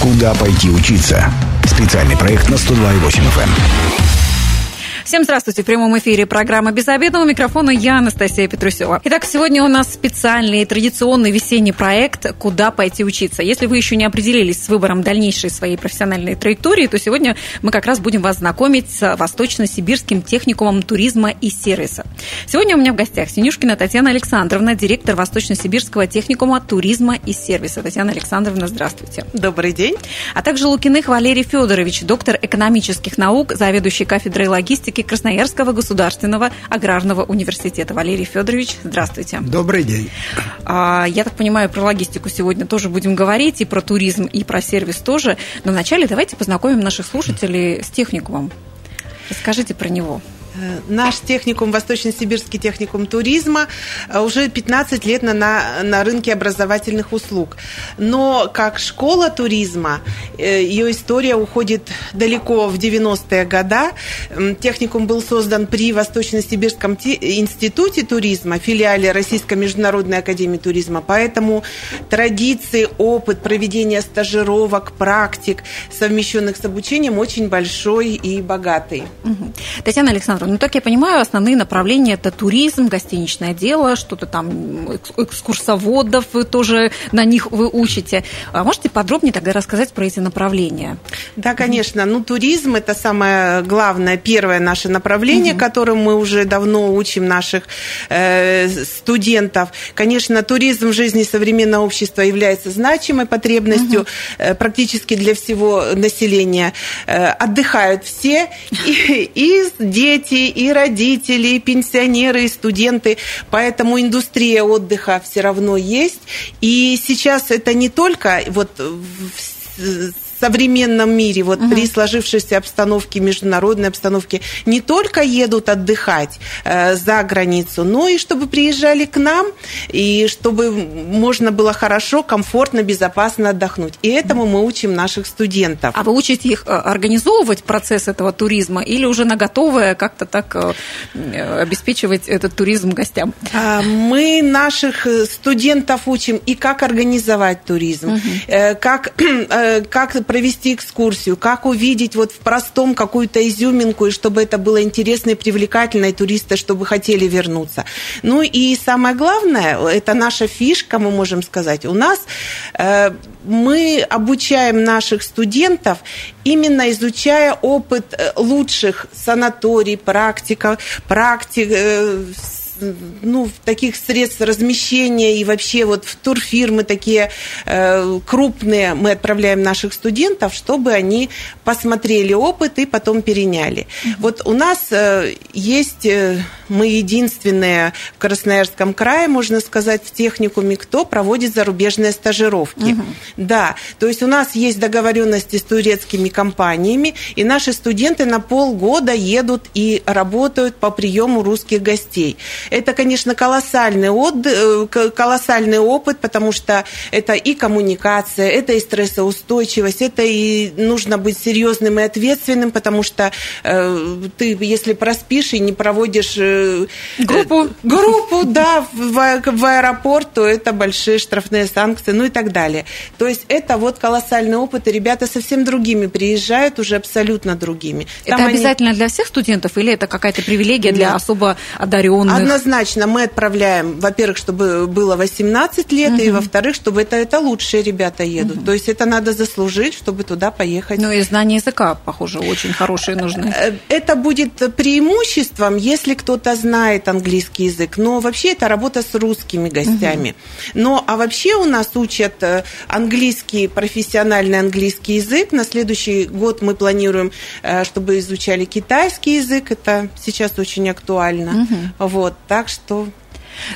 Куда пойти учиться? Специальный проект на 102,8 FM. Всем здравствуйте. В прямом эфире программа «Без обеда». У микрофона я, Анастасия Петрусева. Итак, сегодня у нас специальный традиционный весенний проект «Куда пойти учиться?». Если вы еще не определились с выбором дальнейшей своей профессиональной траектории, то сегодня мы как раз будем вас знакомить с Восточно-Сибирским техникумом туризма и сервиса. Сегодня у меня в гостях Синюшкина Татьяна Александровна, директор Восточно-Сибирского техникума туризма и сервиса. Татьяна Александровна, здравствуйте. Добрый день. А также Лукиных Валерий Федорович, доктор экономических наук, заведующий кафедрой логистики науки Красноярского государственного аграрного университета. Валерий Федорович, здравствуйте. Добрый день. А, я так понимаю, про логистику сегодня тоже будем говорить, и про туризм, и про сервис тоже. Но вначале давайте познакомим наших слушателей с техникумом. Расскажите про него. Э, наш техникум, Восточно-Сибирский техникум туризма, э, уже 15 лет на, на, на рынке образовательных услуг. Но как школа туризма, э, ее история уходит далеко в 90-е годы. Техникум был создан при Восточно-Сибирском институте туризма, филиале Российской международной академии туризма. Поэтому традиции, опыт проведения стажировок, практик, совмещенных с обучением, очень большой и богатый. Татьяна Александровна, ну, так я понимаю, основные направления – это туризм, гостиничное дело, что-то там, экскурсоводов вы тоже на них вы учите. А можете подробнее тогда рассказать про эти направления? Да, конечно. Ну, туризм – это самое главное, первое наше направление, угу. которым мы уже давно учим наших э, студентов. Конечно, туризм в жизни современного общества является значимой потребностью угу. э, практически для всего населения. Э, отдыхают все, и, и дети, и родители, и пенсионеры, и студенты. Поэтому индустрия отдыха все равно есть. И сейчас это не только вот современном мире, вот угу. при сложившейся обстановке, международной обстановке, не только едут отдыхать э, за границу, но и чтобы приезжали к нам, и чтобы можно было хорошо, комфортно, безопасно отдохнуть. И этому мы учим наших студентов. А вы учите их э, организовывать процесс этого туризма или уже на готовое как-то так э, обеспечивать этот туризм гостям? А, мы наших студентов учим и как организовать туризм, угу. как, как провести экскурсию, как увидеть вот в простом какую-то изюминку, и чтобы это было интересно и привлекательно, и туристы, чтобы хотели вернуться. Ну и самое главное, это наша фишка, мы можем сказать, у нас э, мы обучаем наших студентов именно изучая опыт э, лучших санаторий, практиков, практик, э, ну, таких средств размещения и вообще вот в турфирмы такие э, крупные мы отправляем наших студентов, чтобы они посмотрели опыт и потом переняли. Mm-hmm. Вот у нас э, есть, э, мы единственные в Красноярском крае, можно сказать, в техникуме, кто проводит зарубежные стажировки. Mm-hmm. Да, то есть у нас есть договоренности с турецкими компаниями, и наши студенты на полгода едут и работают по приему русских гостей. Это, конечно, колоссальный, отдых, э, колоссальный опыт, потому что это и коммуникация, это и стрессоустойчивость, это и нужно быть серьезным и ответственным, потому что э, ты, если проспишь и не проводишь э, группу, э, группу да, в, в аэропорт, то это большие штрафные санкции, ну и так далее. То есть это вот колоссальный опыт, и ребята совсем другими приезжают, уже абсолютно другими. Там это обязательно они... для всех студентов или это какая-то привилегия для особо одаренных? Однозначно мы отправляем, во-первых, чтобы было 18 лет, угу. и во-вторых, чтобы это, это лучшие ребята едут. Угу. То есть это надо заслужить, чтобы туда поехать. Ну и знание языка, похоже, очень хорошие нужны. Э, это будет преимуществом, если кто-то знает английский язык. Но вообще это работа с русскими гостями. Угу. Но а вообще у нас учат э, английский, профессиональный английский язык. На следующий год мы планируем, э, чтобы изучали китайский язык. Это сейчас очень актуально. Угу. Вот. Так что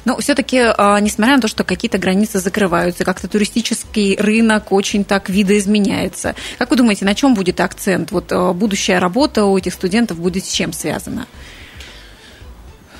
но все-таки, а, несмотря на то, что какие-то границы закрываются, как-то туристический рынок очень так видоизменяется. Как вы думаете, на чем будет акцент? Вот а, будущая работа у этих студентов будет с чем связана?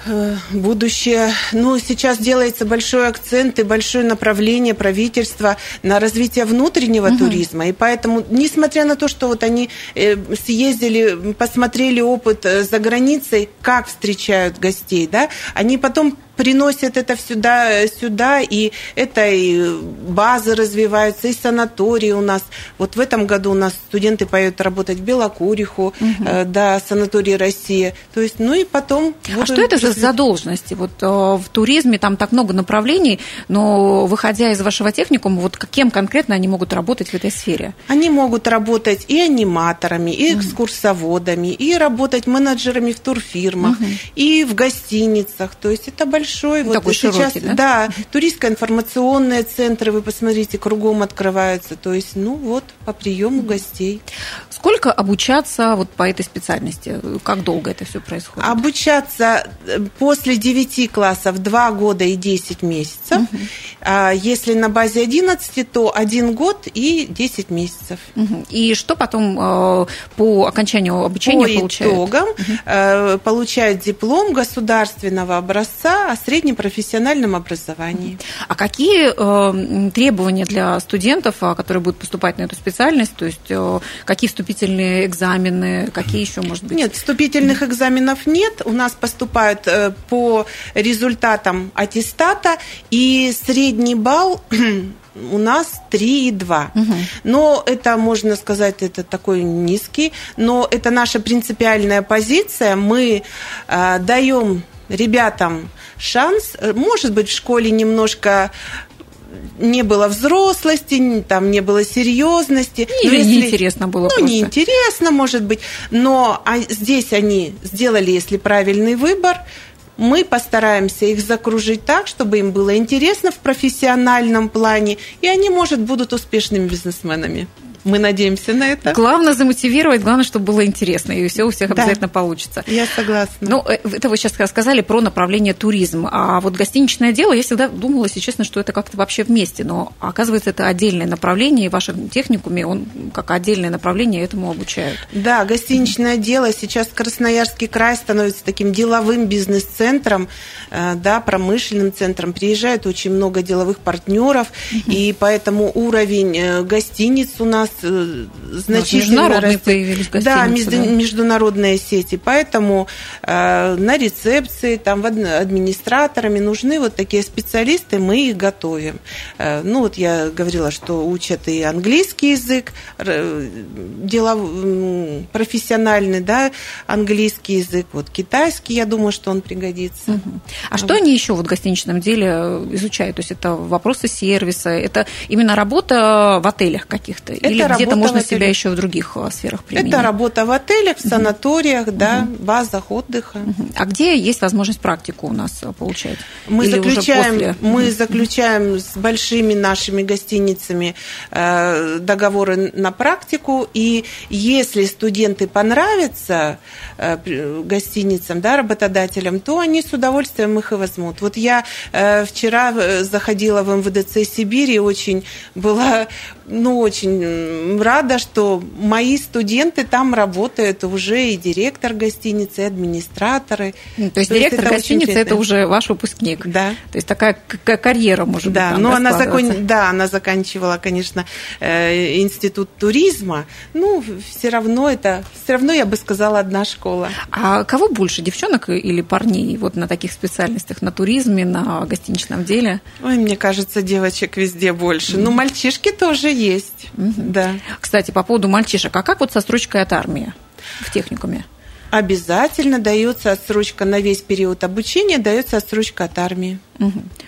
Э, будущее. Ну, сейчас делается большой акцент и большое направление правительства на развитие внутреннего угу. туризма. И поэтому, несмотря на то, что вот они э, съездили, посмотрели опыт э, за границей, как встречают гостей, да, они потом приносят это сюда, сюда, и это и базы развиваются, и санатории у нас. Вот в этом году у нас студенты поедут работать в Белокуриху, угу. э, да, санаторий Россия. То есть, ну и потом... А что это за задолженности? Вот э, в туризме там так много направлений, но выходя из вашего техникума, вот кем конкретно они могут работать в этой сфере? Они могут работать и аниматорами, и экскурсоводами, и работать менеджерами в турфирмах, угу. и в гостиницах. То есть это большой... Вот Такой сейчас, широкий, да? Да, туристско-информационные центры, вы посмотрите, кругом открываются. То есть, ну вот, по приему гостей. Сколько обучаться вот по этой специальности? Как долго это все происходит? Обучаться э, после 9 классов 2 года и 10 месяцев. Угу. А если на базе 11, то 1 год и 10 месяцев. Угу. И что потом э, по окончанию обучения по получают? итогам угу. получают диплом государственного образца о среднем профессиональном образовании. А какие требования для студентов, а, которые будут поступать на эту специальность? То есть какие вступительные экзамены, какие еще, может быть? Нет, вступительных экзаменов нет. У нас поступают э, по результатам аттестата, и средний балл у нас 3,2. Угу. Но это, можно сказать, это такой низкий, но это наша принципиальная позиция. Мы э, даем ребятам шанс, может быть, в школе немножко не было взрослости, там не было серьезности. Или если, неинтересно было Ну, просто. неинтересно, может быть. Но а здесь они сделали, если правильный выбор, мы постараемся их закружить так, чтобы им было интересно в профессиональном плане, и они, может, будут успешными бизнесменами. Мы надеемся на это. Главное замотивировать, главное, чтобы было интересно, и все у всех да. обязательно получится. Я согласна. Ну, э, это вы сейчас сказали про направление туризм. А вот гостиничное дело, я всегда думала, если честно, что это как-то вообще вместе. Но оказывается, это отдельное направление, и в вашем техникуме он как отдельное направление этому обучают. Да, гостиничное дело. Сейчас Красноярский край становится таким деловым бизнес-центром, э, да, промышленным центром. Приезжает очень много деловых партнеров, и поэтому уровень э, гостиниц у нас значительно международные появились Да, между, да, международные сети. Поэтому э, на рецепции, там, администраторами нужны вот такие специалисты, мы их готовим. Э, ну, вот я говорила, что учат и английский язык, делов, профессиональный, да, английский язык, вот китайский, я думаю, что он пригодится. Угу. А вот. что они еще вот в гостиничном деле изучают? То есть это вопросы сервиса, это именно работа в отелях каких-то? Или это где-то можно себя еще в других э, сферах применить? Это работа в отелях, в санаториях, угу. да, базах отдыха. Угу. А где есть возможность практику у нас э, получать? Мы Или заключаем, после... мы заключаем с большими нашими гостиницами э, договоры на практику, и если студенты понравятся гостиницам, да, работодателям, то они с удовольствием их и возьмут. Вот я вчера заходила в МВДЦ Сибири, очень была, ну, очень рада, что мои студенты там работают уже и директор гостиницы, и администраторы. Ну, то есть то директор есть гостиницы это уже ваш выпускник. Да. То есть такая карьера может да, быть. Да, но она закон... да, она заканчивала, конечно, э, институт туризма. Ну, все равно это, все равно я бы сказала одна школа. А кого больше, девчонок или парней, вот на таких специальностях, на туризме, на гостиничном деле? Ой, мне кажется, девочек везде больше. Mm. Ну, мальчишки тоже есть. Mm-hmm. Да. Кстати, по поводу мальчишек, а как вот со строчкой от армии в техникуме? Обязательно дается отсрочка на весь период обучения, дается отсрочка от армии.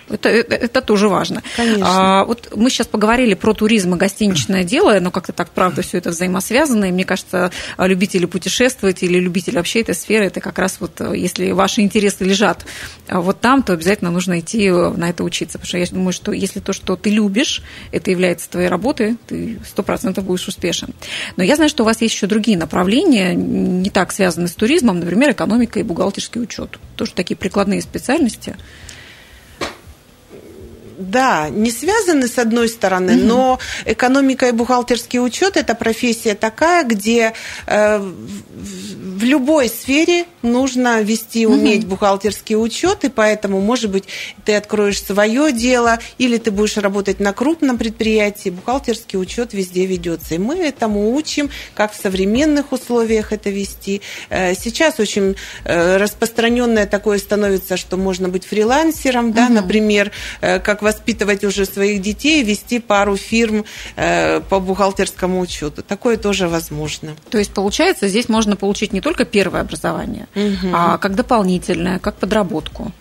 Это, это, это тоже важно. Конечно. А, вот мы сейчас поговорили про туризм и гостиничное дело, но как-то так, правда, все это взаимосвязано. И мне кажется, любители путешествовать или любители вообще этой сферы, это как раз вот, если ваши интересы лежат вот там, то обязательно нужно идти на это учиться. Потому что я думаю, что если то, что ты любишь, это является твоей работой, ты сто процентов будешь успешен. Но я знаю, что у вас есть еще другие направления, не так связанные с туризмом, например, экономика и бухгалтерский учет. Тоже такие прикладные специальности. Да, не связаны с одной стороны, угу. но экономика и бухгалтерский учет это профессия такая, где э, в любой сфере нужно вести, уметь угу. бухгалтерский учет, и поэтому, может быть, ты откроешь свое дело, или ты будешь работать на крупном предприятии, бухгалтерский учет везде ведется. И мы этому учим, как в современных условиях это вести. Э, сейчас очень э, распространенное такое становится, что можно быть фрилансером, да, угу. например, э, как воспитывать уже своих детей, вести пару фирм по бухгалтерскому учету. Такое тоже возможно. То есть, получается, здесь можно получить не только первое образование, угу. а как дополнительное, как подработку.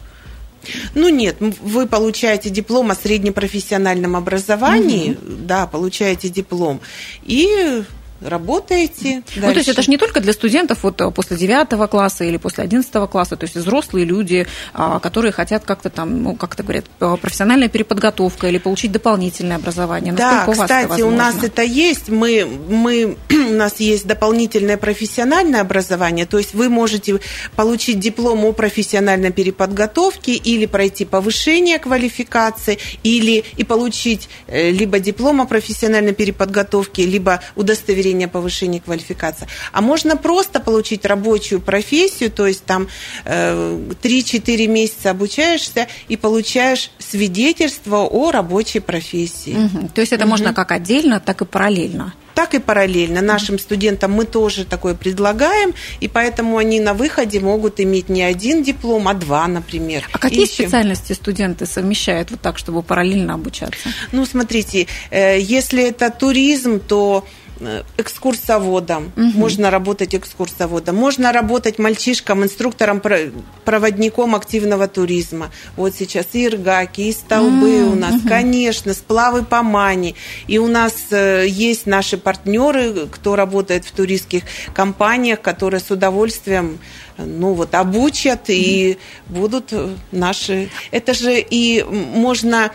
Ну нет, вы получаете диплом о среднепрофессиональном образовании, угу. да, получаете диплом, и работаете. Ну, то есть это же не только для студентов вот э, после 9 класса или после 11 класса, то есть взрослые люди, а, которые хотят как-то там, ну, как это говорят, э, профессиональная переподготовка или получить дополнительное образование. Насколько да, у вас кстати, это у нас это есть. Мы, мы, у нас есть дополнительное профессиональное образование, то есть вы можете получить диплом о профессиональной переподготовке или пройти повышение квалификации, или и получить э, либо диплом о профессиональной переподготовке, либо удостоверение удостоверение повышения квалификации. А можно просто получить рабочую профессию, то есть там 3-4 э, месяца обучаешься и получаешь свидетельство о рабочей профессии. Угу. То есть это угу. можно как отдельно, так и параллельно так и параллельно. Нашим студентам мы тоже такое предлагаем, и поэтому они на выходе могут иметь не один диплом, а два, например. А какие Ищем. специальности студенты совмещают вот так, чтобы параллельно обучаться? Ну, смотрите, э, если это туризм, то экскурсоводом, угу. можно работать экскурсоводом, можно работать мальчишкам, инструктором, проводником активного туризма. Вот сейчас и иргаки, и столбы угу. у нас, конечно, сплавы по мане. И у нас э, есть наши партнеры, кто работает в туристских компаниях, которые с удовольствием ну вот обучат и будут наши. Это же и можно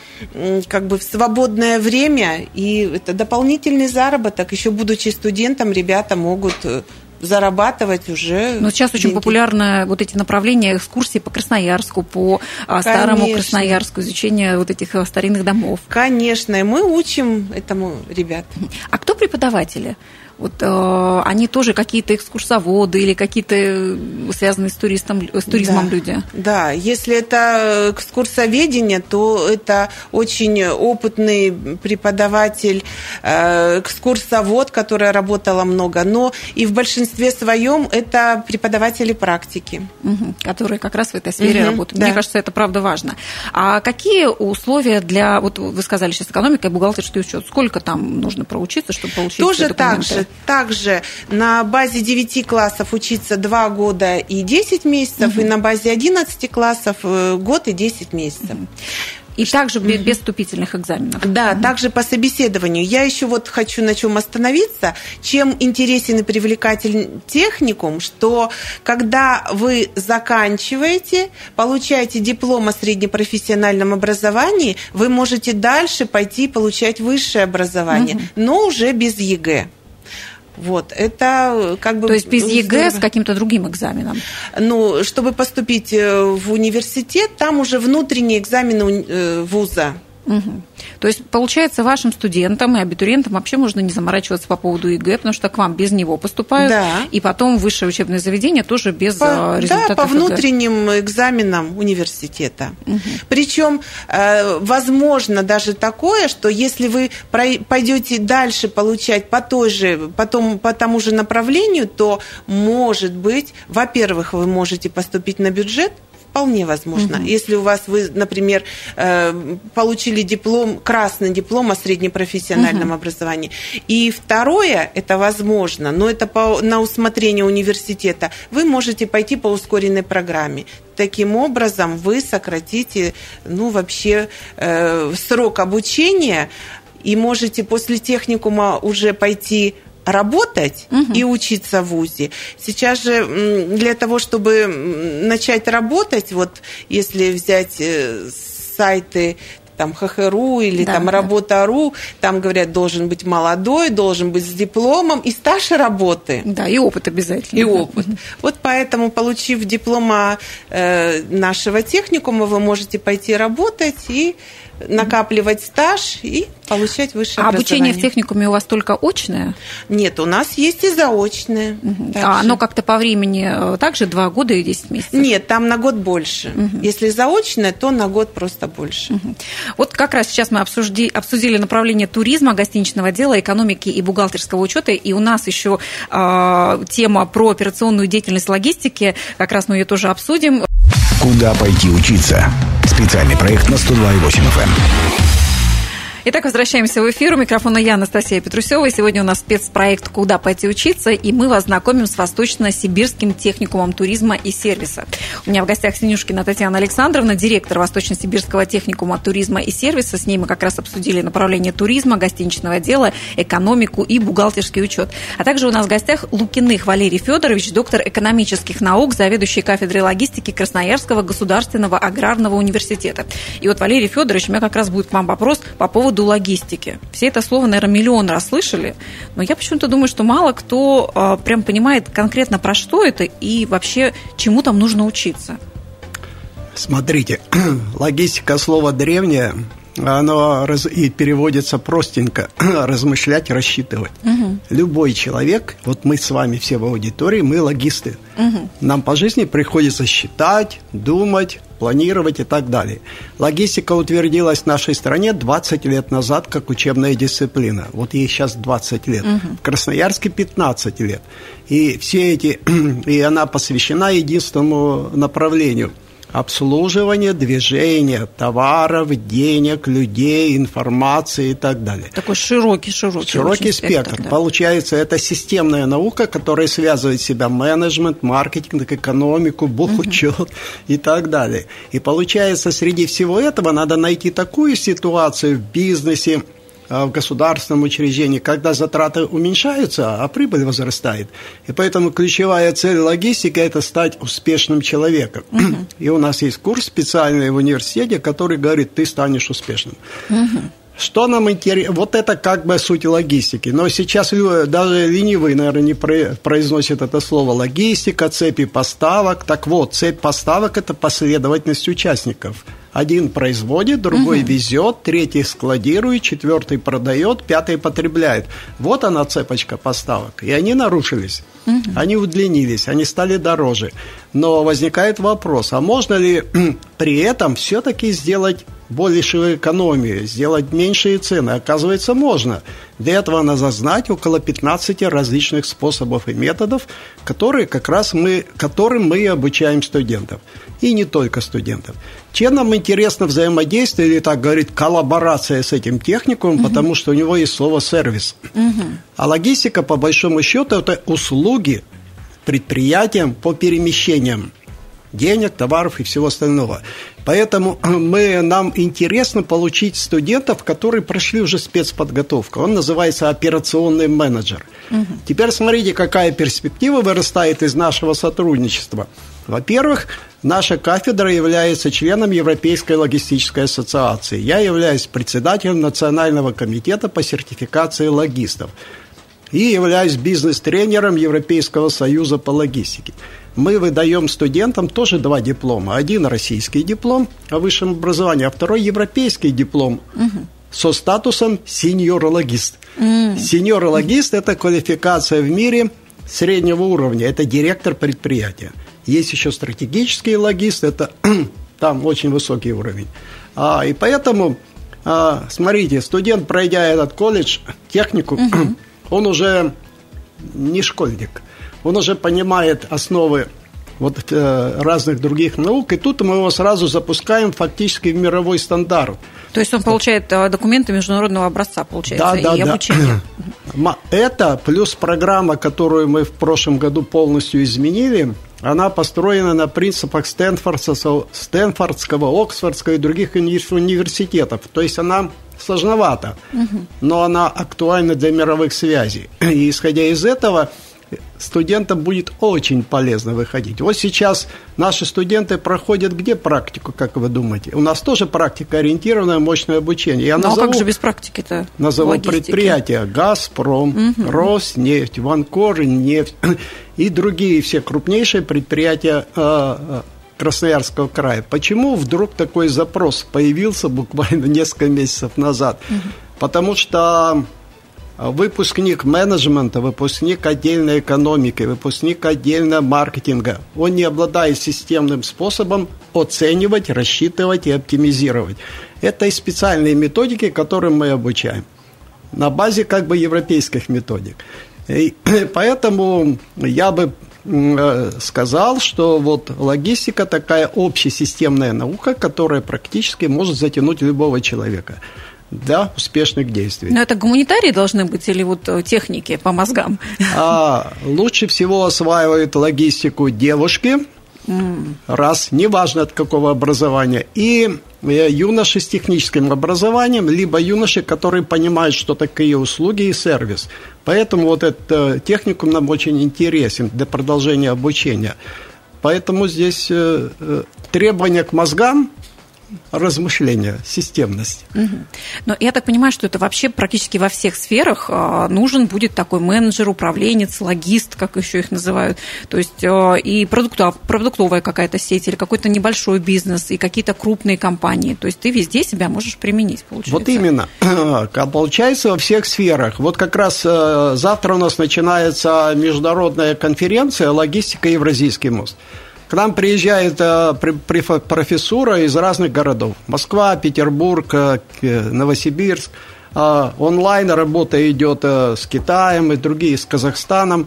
как бы в свободное время и это дополнительный заработок. Еще будучи студентом, ребята могут э, зарабатывать уже. Но сейчас деньги. очень популярны вот эти направления экскурсии по Красноярску, по а, Конечно. старому Красноярску, изучение вот этих э, старинных домов. Конечно, и мы учим этому ребят. А кто преподаватели? Вот э, они тоже какие-то экскурсоводы или какие-то э, связанные с, туристом, с туризмом да, люди? Да, если это экскурсоведение, то это очень опытный преподаватель, э, экскурсовод, которая работала много, но и в большинстве своем это преподаватели практики. Угу, которые как раз в этой сфере угу, работают. Да. Мне кажется, это правда важно. А какие условия для, вот вы сказали сейчас экономика и бухгалтерский учет, сколько там нужно проучиться, чтобы получить Тоже так же, также на базе 9 классов учиться 2 года и 10 месяцев, угу. и на базе 11 классов э, год и 10 месяцев. И также без, без вступительных экзаменов. Да, угу. также по собеседованию. Я еще вот хочу на чем остановиться. Чем интересен и привлекателен техникум, что когда вы заканчиваете, получаете диплом о среднепрофессиональном образовании, вы можете дальше пойти получать высшее образование, угу. но уже без ЕГЭ. Вот, это э, как бы... То есть без ЕГЭ с каким-то другим экзаменом? Ну, чтобы поступить э, в университет, там уже внутренние экзамены э, вуза. Угу. То есть, получается, вашим студентам и абитуриентам вообще можно не заморачиваться по поводу ЕГЭ, потому что к вам без него поступают, да. и потом высшее учебное заведение тоже без по, а, результатов Да, по внутренним ЕГЭ. экзаменам университета. Угу. Причем, э, возможно даже такое, что если вы пойдете дальше получать по той же, потом по тому же направлению, то, может быть, во-первых, вы можете поступить на бюджет, Вполне возможно. Угу. Если у вас, вы, например, э, получили диплом, красный диплом о среднепрофессиональном угу. образовании. И второе, это возможно, но это по, на усмотрение университета, вы можете пойти по ускоренной программе. Таким образом, вы сократите, ну, вообще э, срок обучения и можете после техникума уже пойти работать угу. и учиться в ВУЗе. Сейчас же для того, чтобы начать работать, вот если взять э, сайты там ХХРУ или да, там да. Работа.ру, там говорят, должен быть молодой, должен быть с дипломом и стаж работы. Да, и опыт обязательно. И опыт. Вот поэтому, получив диплома э, нашего техникума, вы можете пойти работать и накапливать стаж и получать высшее а образование. обучение в техникуме у вас только очное? Нет, у нас есть и заочное. Угу. А оно как-то по времени э, также два года и 10 месяцев? Нет, там на год больше. Угу. Если заочное, то на год просто больше. Угу. Вот как раз сейчас мы обсужди, обсудили направление туризма, гостиничного дела, экономики и бухгалтерского учета, и у нас еще э, тема про операционную деятельность логистики, как раз мы ее тоже обсудим. Куда пойти учиться? Специальный проект на 102,8 FM. Итак, возвращаемся в эфир. У микрофона я, Анастасия Петрусева. сегодня у нас спецпроект «Куда пойти учиться?» и мы вас знакомим с Восточно-Сибирским техникумом туризма и сервиса. У меня в гостях Синюшкина Татьяна Александровна, директор Восточно-Сибирского техникума туризма и сервиса. С ней мы как раз обсудили направление туризма, гостиничного дела, экономику и бухгалтерский учет. А также у нас в гостях Лукиных Валерий Федорович, доктор экономических наук, заведующий кафедрой логистики Красноярского государственного аграрного университета. И вот, Валерий Федорович, у меня как раз будет к вам вопрос по поводу поводу логистики. Все это слово, наверное, миллион раз слышали, но я почему-то думаю, что мало кто а, прям понимает конкретно про что это и вообще чему там нужно учиться. Смотрите, логистика слово древнее, оно раз, и переводится простенько размышлять, рассчитывать. Угу. Любой человек, вот мы с вами все в аудитории, мы логисты. Угу. Нам по жизни приходится считать, думать, планировать и так далее. Логистика утвердилась в нашей стране 20 лет назад как учебная дисциплина. Вот ей сейчас 20 лет. Угу. В Красноярске 15 лет. И все эти, и она посвящена единственному направлению – обслуживание движения товаров, денег, людей, информации и так далее. Такой широкий, широкий. Широкий спектр. спектр да. Получается, это системная наука, которая связывает в себя менеджмент, маркетинг, экономику, бухучет угу. и так далее. И получается, среди всего этого надо найти такую ситуацию в бизнесе, в государственном учреждении, когда затраты уменьшаются, а прибыль возрастает. И поэтому ключевая цель логистики – это стать успешным человеком. Угу. И у нас есть курс специальный в университете, который говорит, ты станешь успешным. Угу. Что нам интересно? Вот это как бы суть логистики. Но сейчас даже ленивый, наверное, не произносит это слово логистика, цепи поставок. Так вот, цепь поставок – это последовательность участников – один производит, другой угу. везет, третий складирует, четвертый продает, пятый потребляет. Вот она цепочка поставок. И они нарушились. Угу. Они удлинились, они стали дороже. Но возникает вопрос, а можно ли при этом все-таки сделать большую экономию, сделать меньшие цены? Оказывается, можно. Для этого надо знать около 15 различных способов и методов, которые как раз мы, которым мы обучаем студентов. И не только студентов. Чем нам интересно взаимодействие, или так говорить, коллаборация с этим техникумом, угу. потому что у него есть слово «сервис». Угу. А логистика, по большому счету, это услуги предприятиям по перемещениям денег, товаров и всего остального. Поэтому мы, нам интересно получить студентов, которые прошли уже спецподготовку. Он называется операционный менеджер. Угу. Теперь смотрите, какая перспектива вырастает из нашего сотрудничества. Во-первых, наша кафедра является членом Европейской логистической ассоциации. Я являюсь председателем Национального комитета по сертификации логистов и являюсь бизнес-тренером Европейского союза по логистике мы выдаем студентам тоже два диплома. Один российский диплом о высшем образовании, а второй европейский диплом угу. со статусом сеньор-логист. Mm. Сеньор-логист – это квалификация в мире среднего уровня, это директор предприятия. Есть еще стратегический логист, это там очень высокий уровень. А, и поэтому, а, смотрите, студент, пройдя этот колледж, технику, угу. он уже не школьник он уже понимает основы вот э, разных других наук, и тут мы его сразу запускаем фактически в мировой стандарт. То есть он получает э, документы международного образца, получается, да, да, и да. обучение. Это плюс программа, которую мы в прошлом году полностью изменили, она построена на принципах Стэнфордского, Стэнфордского Оксфордского и других университетов. То есть она сложновата, угу. но она актуальна для мировых связей. И исходя из этого, студентам будет очень полезно выходить. Вот сейчас наши студенты проходят где практику, как вы думаете? У нас тоже практика ориентированное мощное обучение. Я ну, назову, а как же без практики-то? Назову логистики? предприятия «Газпром», угу. «Роснефть», «Ванкор», «Нефть» и другие все крупнейшие предприятия э, э, Красноярского края. Почему вдруг такой запрос появился буквально несколько месяцев назад? Угу. Потому что выпускник менеджмента, выпускник отдельной экономики, выпускник отдельно маркетинга, он не обладает системным способом оценивать, рассчитывать и оптимизировать. Это и специальные методики, которым мы обучаем на базе как бы европейских методик. И поэтому я бы э, сказал, что вот логистика такая общесистемная наука, которая практически может затянуть любого человека для успешных действий. Но это гуманитарии должны быть или вот э, техники по мозгам? А, лучше всего осваивают логистику девушки, mm. раз, неважно от какого образования, и э, юноши с техническим образованием, либо юноши, которые понимают, что такие услуги и сервис. Поэтому вот этот э, техникум нам очень интересен для продолжения обучения. Поэтому здесь требования к мозгам размышления, системность. Угу. Но я так понимаю, что это вообще практически во всех сферах а, нужен будет такой менеджер, управленец, логист, как еще их называют. То есть а, и продуктов, продуктовая какая-то сеть или какой-то небольшой бизнес, и какие-то крупные компании. То есть ты везде себя можешь применить, получается. Вот именно. Получается во всех сферах. Вот как раз э, завтра у нас начинается международная конференция «Логистика Евразийский мост». К нам приезжает э, профессура из разных городов. Москва, Петербург, э, Новосибирск. А онлайн работа идет э, с Китаем и другие, с Казахстаном.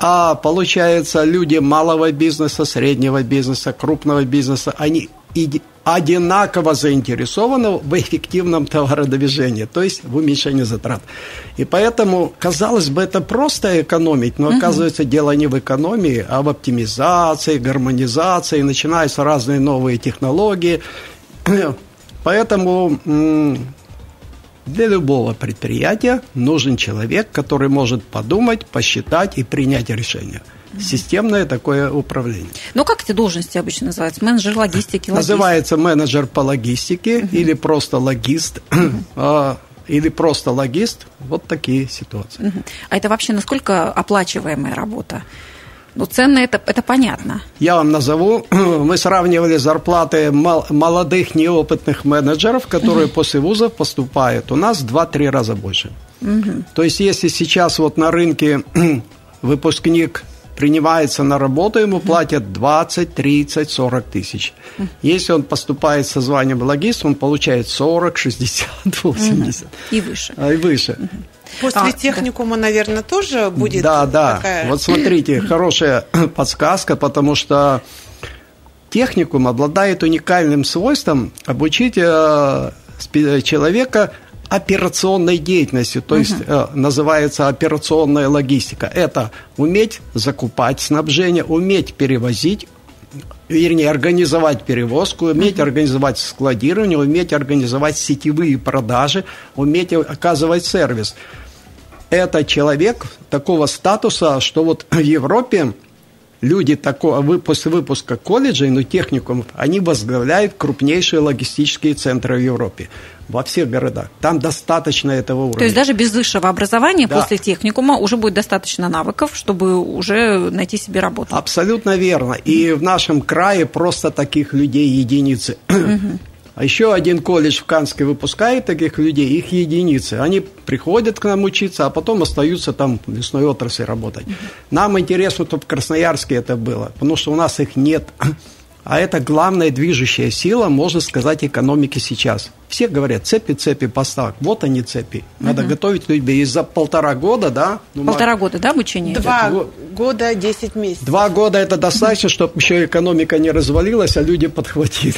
А получается, люди малого бизнеса, среднего бизнеса, крупного бизнеса, они одинаково заинтересованы в эффективном товародвижении, то есть в уменьшении затрат. И поэтому, казалось бы, это просто экономить, но оказывается дело не в экономии, а в оптимизации, гармонизации, начинаются разные новые технологии. Поэтому для любого предприятия нужен человек, который может подумать, посчитать и принять решение – системное такое управление. Ну, как эти должности обычно называются? Менеджер логистики? Логист? Называется менеджер по логистике угу. или просто логист. Угу. Или просто логист. Вот такие ситуации. А это вообще насколько оплачиваемая работа? Ну, ценные это, это понятно. Я вам назову. Мы сравнивали зарплаты молодых неопытных менеджеров, которые угу. после вузов поступают. У нас 2-3 раза больше. Угу. То есть, если сейчас вот на рынке выпускник принимается на работу, ему платят 20, 30, 40 тысяч. Если он поступает со званием логист, он получает 40, 60, 80. И выше. А, и выше. После а, техникума, да. наверное, тоже будет Да, да. Такая... Вот смотрите, хорошая подсказка, потому что техникум обладает уникальным свойством обучить э, человека операционной деятельностью, то угу. есть э, называется операционная логистика. Это уметь закупать снабжение, уметь перевозить, вернее, организовать перевозку, уметь uh организовать складирование, уметь организовать сетевые продажи, уметь оказывать сервис. Это человек такого статуса, что вот в Европе люди такого, после выпуска колледжей, ну, техникумов, они возглавляют крупнейшие логистические центры в Европе во всех городах. Там достаточно этого уровня. То есть даже без высшего образования да. после техникума уже будет достаточно навыков, чтобы уже найти себе работу. Абсолютно верно. И в нашем крае просто таких людей единицы. А еще один колледж в Канске выпускает таких людей, их единицы. Они приходят к нам учиться, а потом остаются там в лесной отрасли работать. Нам интересно, чтобы в Красноярске это было, потому что у нас их нет. А это главная движущая сила, можно сказать, экономики сейчас. Все говорят, цепи, цепи поставок. Вот они цепи. Надо угу. готовить людей. И за полтора года, да? Ну, полтора года, да, обучение? Два года, десять месяцев. Два года это достаточно, чтобы еще экономика не развалилась, а люди подхватили.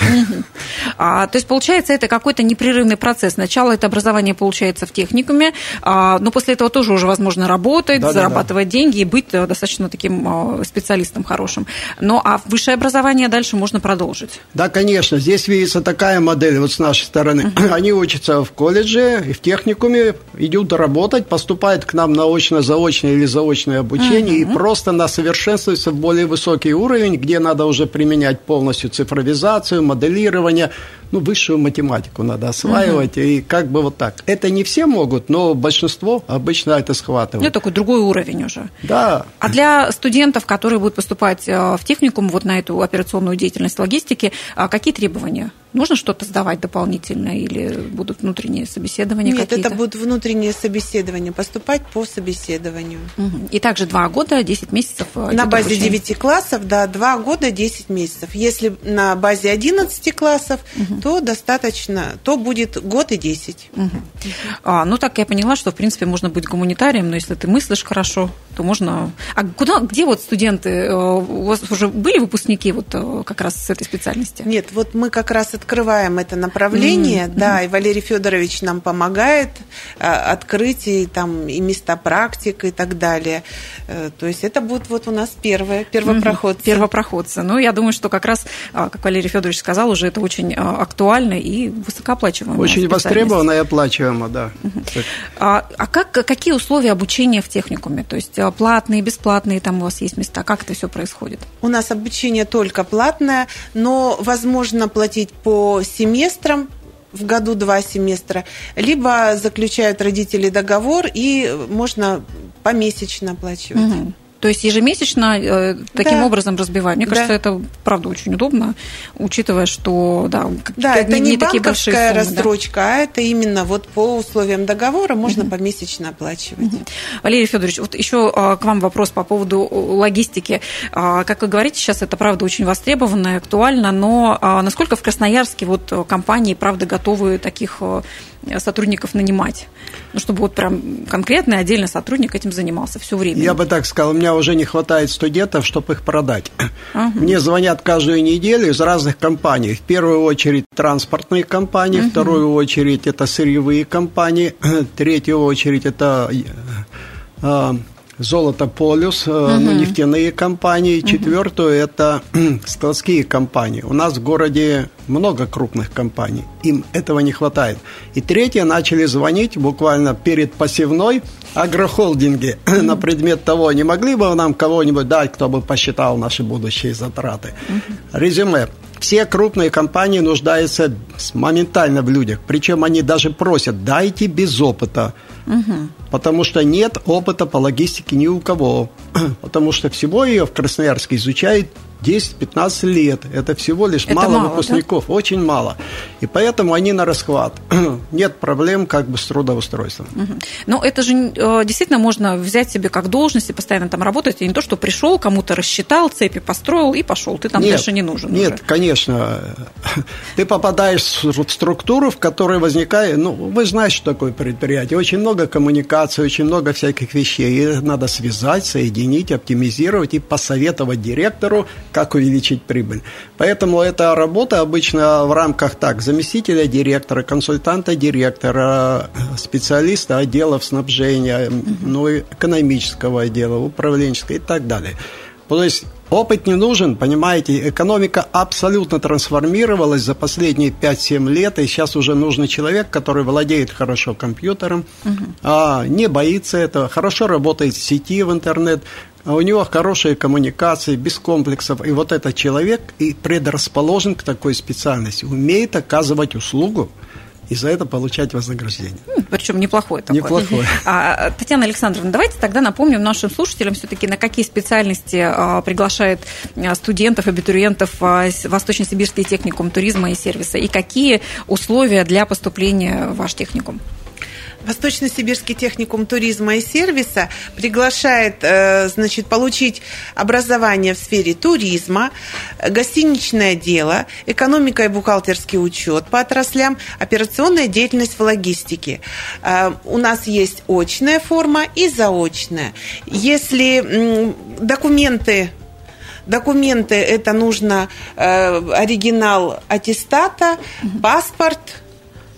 А, то есть, получается, это какой-то непрерывный процесс. Сначала это образование получается в техникуме, а, но после этого тоже уже возможно работать, да, зарабатывать да, да. деньги и быть э, достаточно таким а, специалистом хорошим. Ну, а высшее образование дальше можно продолжить? Да, конечно. Здесь видится такая модель вот с нашей стороны uh-huh. они учатся в колледже и в техникуме, идут работать, поступают к нам на очно-заочное или заочное обучение uh-huh. и просто на совершенствуются в более высокий уровень, где надо уже применять полностью цифровизацию, моделирование, ну, высшую математику надо осваивать, угу. и как бы вот так. Это не все могут, но большинство обычно это схватывает. Ну, такой другой уровень уже. Да. А для студентов, которые будут поступать э, в техникум вот на эту операционную деятельность логистики, а какие требования? Нужно что-то сдавать дополнительно или будут внутренние собеседования Нет, какие-то? это будут внутренние собеседования, поступать по собеседованию. Угу. И также два года, 10 месяцев? Э, на базе обучения. 9 классов, да, два года, 10 месяцев. Если на базе 11 классов, угу. То достаточно, то будет год и 10. Угу. А, ну, так я поняла, что, в принципе, можно быть гуманитарием, но если ты мыслишь хорошо, то можно... А куда, где вот студенты? Э, у вас уже были выпускники вот э, как раз с этой специальности? Нет, вот мы как раз открываем это направление, mm-hmm. да, и Валерий Федорович нам помогает а, открыть и там и места практик и так далее. Э, то есть это будет вот у нас первое, первопроходцы. Mm-hmm. Первопроходцы. Ну, я думаю, что как раз, а, как Валерий Федорович сказал, уже это очень а, актуально и высокооплачиваемо. Очень востребовано и оплачиваемо, да. А, а как, какие условия обучения в техникуме? То есть платные, бесплатные, там у вас есть места? Как это все происходит? У нас обучение только платное, но возможно платить по по семестрам, в году два семестра, либо заключают родители договор и можно помесячно оплачивать. Угу. То есть ежемесячно э, таким да. образом разбиваем. Мне кажется, да. это правда очень удобно, учитывая, что да, да это не, не такие большие суммы, рассрочка, да. а это именно вот по условиям договора можно угу. помесячно оплачивать. Угу. Валерий Федорович, вот еще а, к вам вопрос по поводу логистики. А, как вы говорите, сейчас это правда очень востребовано и актуально, но а, насколько в Красноярске вот компании правда готовы таких сотрудников нанимать? Ну, чтобы вот прям конкретный отдельно сотрудник этим занимался все время. Я бы так сказал, у меня уже не хватает студентов, чтобы их продать. Ага. Мне звонят каждую неделю из разных компаний. В первую очередь транспортные компании, ага. в вторую очередь это сырьевые компании, в третью очередь это э, Золото Полюс, угу. ну, нефтяные компании. Угу. Четвертую это складские компании. У нас в городе много крупных компаний. Им этого не хватает. И третье, начали звонить буквально перед посевной агрохолдинги угу. на предмет того, не могли бы нам кого-нибудь дать, кто бы посчитал наши будущие затраты. Угу. Резюме. Все крупные компании нуждаются моментально в людях. Причем они даже просят, дайте без опыта. Угу. Потому что нет опыта по логистике ни у кого. Потому что всего ее в Красноярске изучают 10-15 лет. Это всего лишь Это мало, мало выпускников, да? очень мало. И поэтому они на расхват. Нет проблем как бы с трудоустройством. Угу. Но это же э, действительно можно взять себе как должность и постоянно там работать. И не то, что пришел, кому-то рассчитал, цепи построил и пошел. Ты там нет, дальше не нужен. Нет, уже. конечно. Ты попадаешь в структуру, в которой возникает... Ну, вы знаете, что такое предприятие. Очень много коммуникаций, очень много всяких вещей. И надо связать, соединить, оптимизировать и посоветовать директору, как увеличить прибыль. Поэтому эта работа обычно в рамках так, заместителя директора, консультанта директора, специалиста отделов снабжения, ну, экономического отдела, управленческого и так далее. То есть Опыт не нужен, понимаете, экономика абсолютно трансформировалась за последние 5-7 лет, и сейчас уже нужен человек, который владеет хорошо компьютером, угу. а, не боится этого, хорошо работает в сети, в интернет, у него хорошие коммуникации, без комплексов. И вот этот человек и предрасположен к такой специальности, умеет оказывать услугу и за это получать вознаграждение. Причем неплохое такое. Неплохое. А, Татьяна Александровна, давайте тогда напомним нашим слушателям все-таки, на какие специальности а, приглашает а, студентов, абитуриентов Восточно-Сибирский техникум туризма и сервиса, и какие условия для поступления в ваш техникум. Восточно-Сибирский техникум туризма и сервиса приглашает э, значит, получить образование в сфере туризма, гостиничное дело, экономика и бухгалтерский учет по отраслям, операционная деятельность в логистике. Э, у нас есть очная форма и заочная. Если документы Документы это нужно э, оригинал аттестата, паспорт,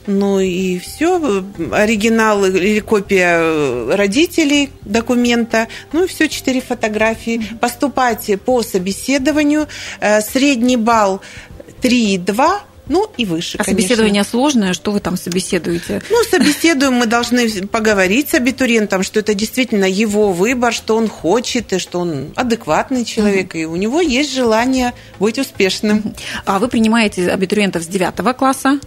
ну и все, оригинал или копия родителей документа, ну и все, четыре фотографии. Поступать по собеседованию, э, средний балл 3,2, ну и выше, А конечно. собеседование сложное? Что вы там собеседуете? Ну, собеседуем, мы должны поговорить с абитуриентом, что это действительно его выбор, что он хочет, и что он адекватный человек, и у него есть желание быть успешным. А вы принимаете абитуриентов с 9 класса?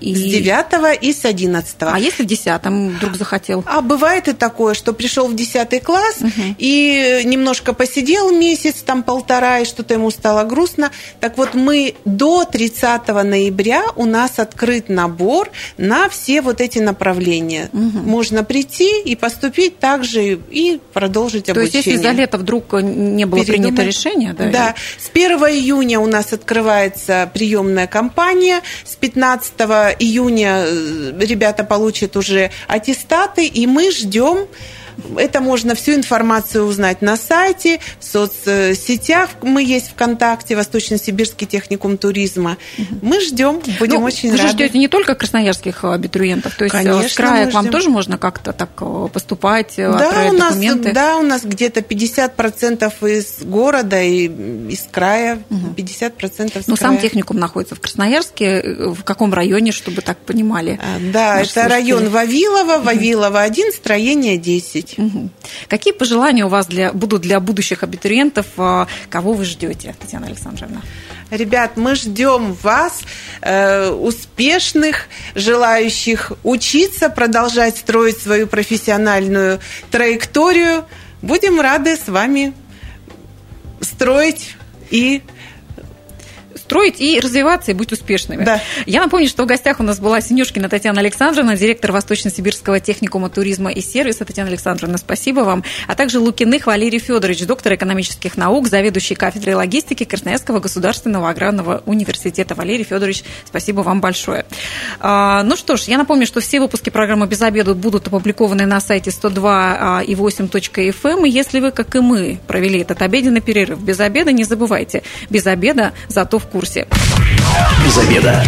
И... С 9 и с 11. А если в 10 вдруг захотел? А бывает и такое, что пришел в 10 класс Мгм. и немножко посидел месяц, там полтора, и что-то ему стало грустно. Так вот, мы до 30 ноября у нас открыт набор на все вот эти направления. Можно прийти и поступить также и продолжить То обучение. есть, если за лето вдруг не было принято Передумать. решение, да? Да. С 1 июня у нас открывается приемная кампания. С 15 июня э, ребята получат уже аттестаты, и мы ждем. Это можно всю информацию узнать на сайте, в соцсетях. Мы есть ВКонтакте, Восточно-Сибирский техникум туризма. Мы ждем, будем Ну, очень вы рады. ждете не только красноярских абитуриентов, то есть э, Конечно, с края к вам тоже можно как-то так э, поступать, э, Да, у нас, документы? да, у нас где-то 50% из города и из края, 50% с Но края. сам техникум находится в Красноярске. Э, В каком районе, чтобы так понимали? А, Да, это район слушатели? Вавилова, Вавилова 1, строение 10. Мгм. Какие пожелания у вас для, будут для будущих абитуриентов? э, Кого вы ждете, Татьяна Александровна? Ребят, мы ждем вас, э, успешных, желающих учиться, продолжать строить свою профессиональную траекторию. Будем рады с вами строить и строить и развиваться, и быть успешными. Да. Я напомню, что в гостях у нас была Синюшкина Татьяна Александровна, директор Восточно-Сибирского техникума туризма и сервиса. Татьяна Александровна, спасибо вам. А также Лукиных Валерий Федорович, доктор экономических наук, заведующий кафедрой логистики Красноярского государственного аграрного университета. Валерий Федорович, спасибо вам большое. А, Ну что ж, я напомню, что все выпуски программы «Без обеда» будут опубликованы на сайте 102 и 8.fm. И если вы, как и мы, провели этот обеденный перерыв без обеда, не забывайте, без обеда, зато в курсе. Без обеда.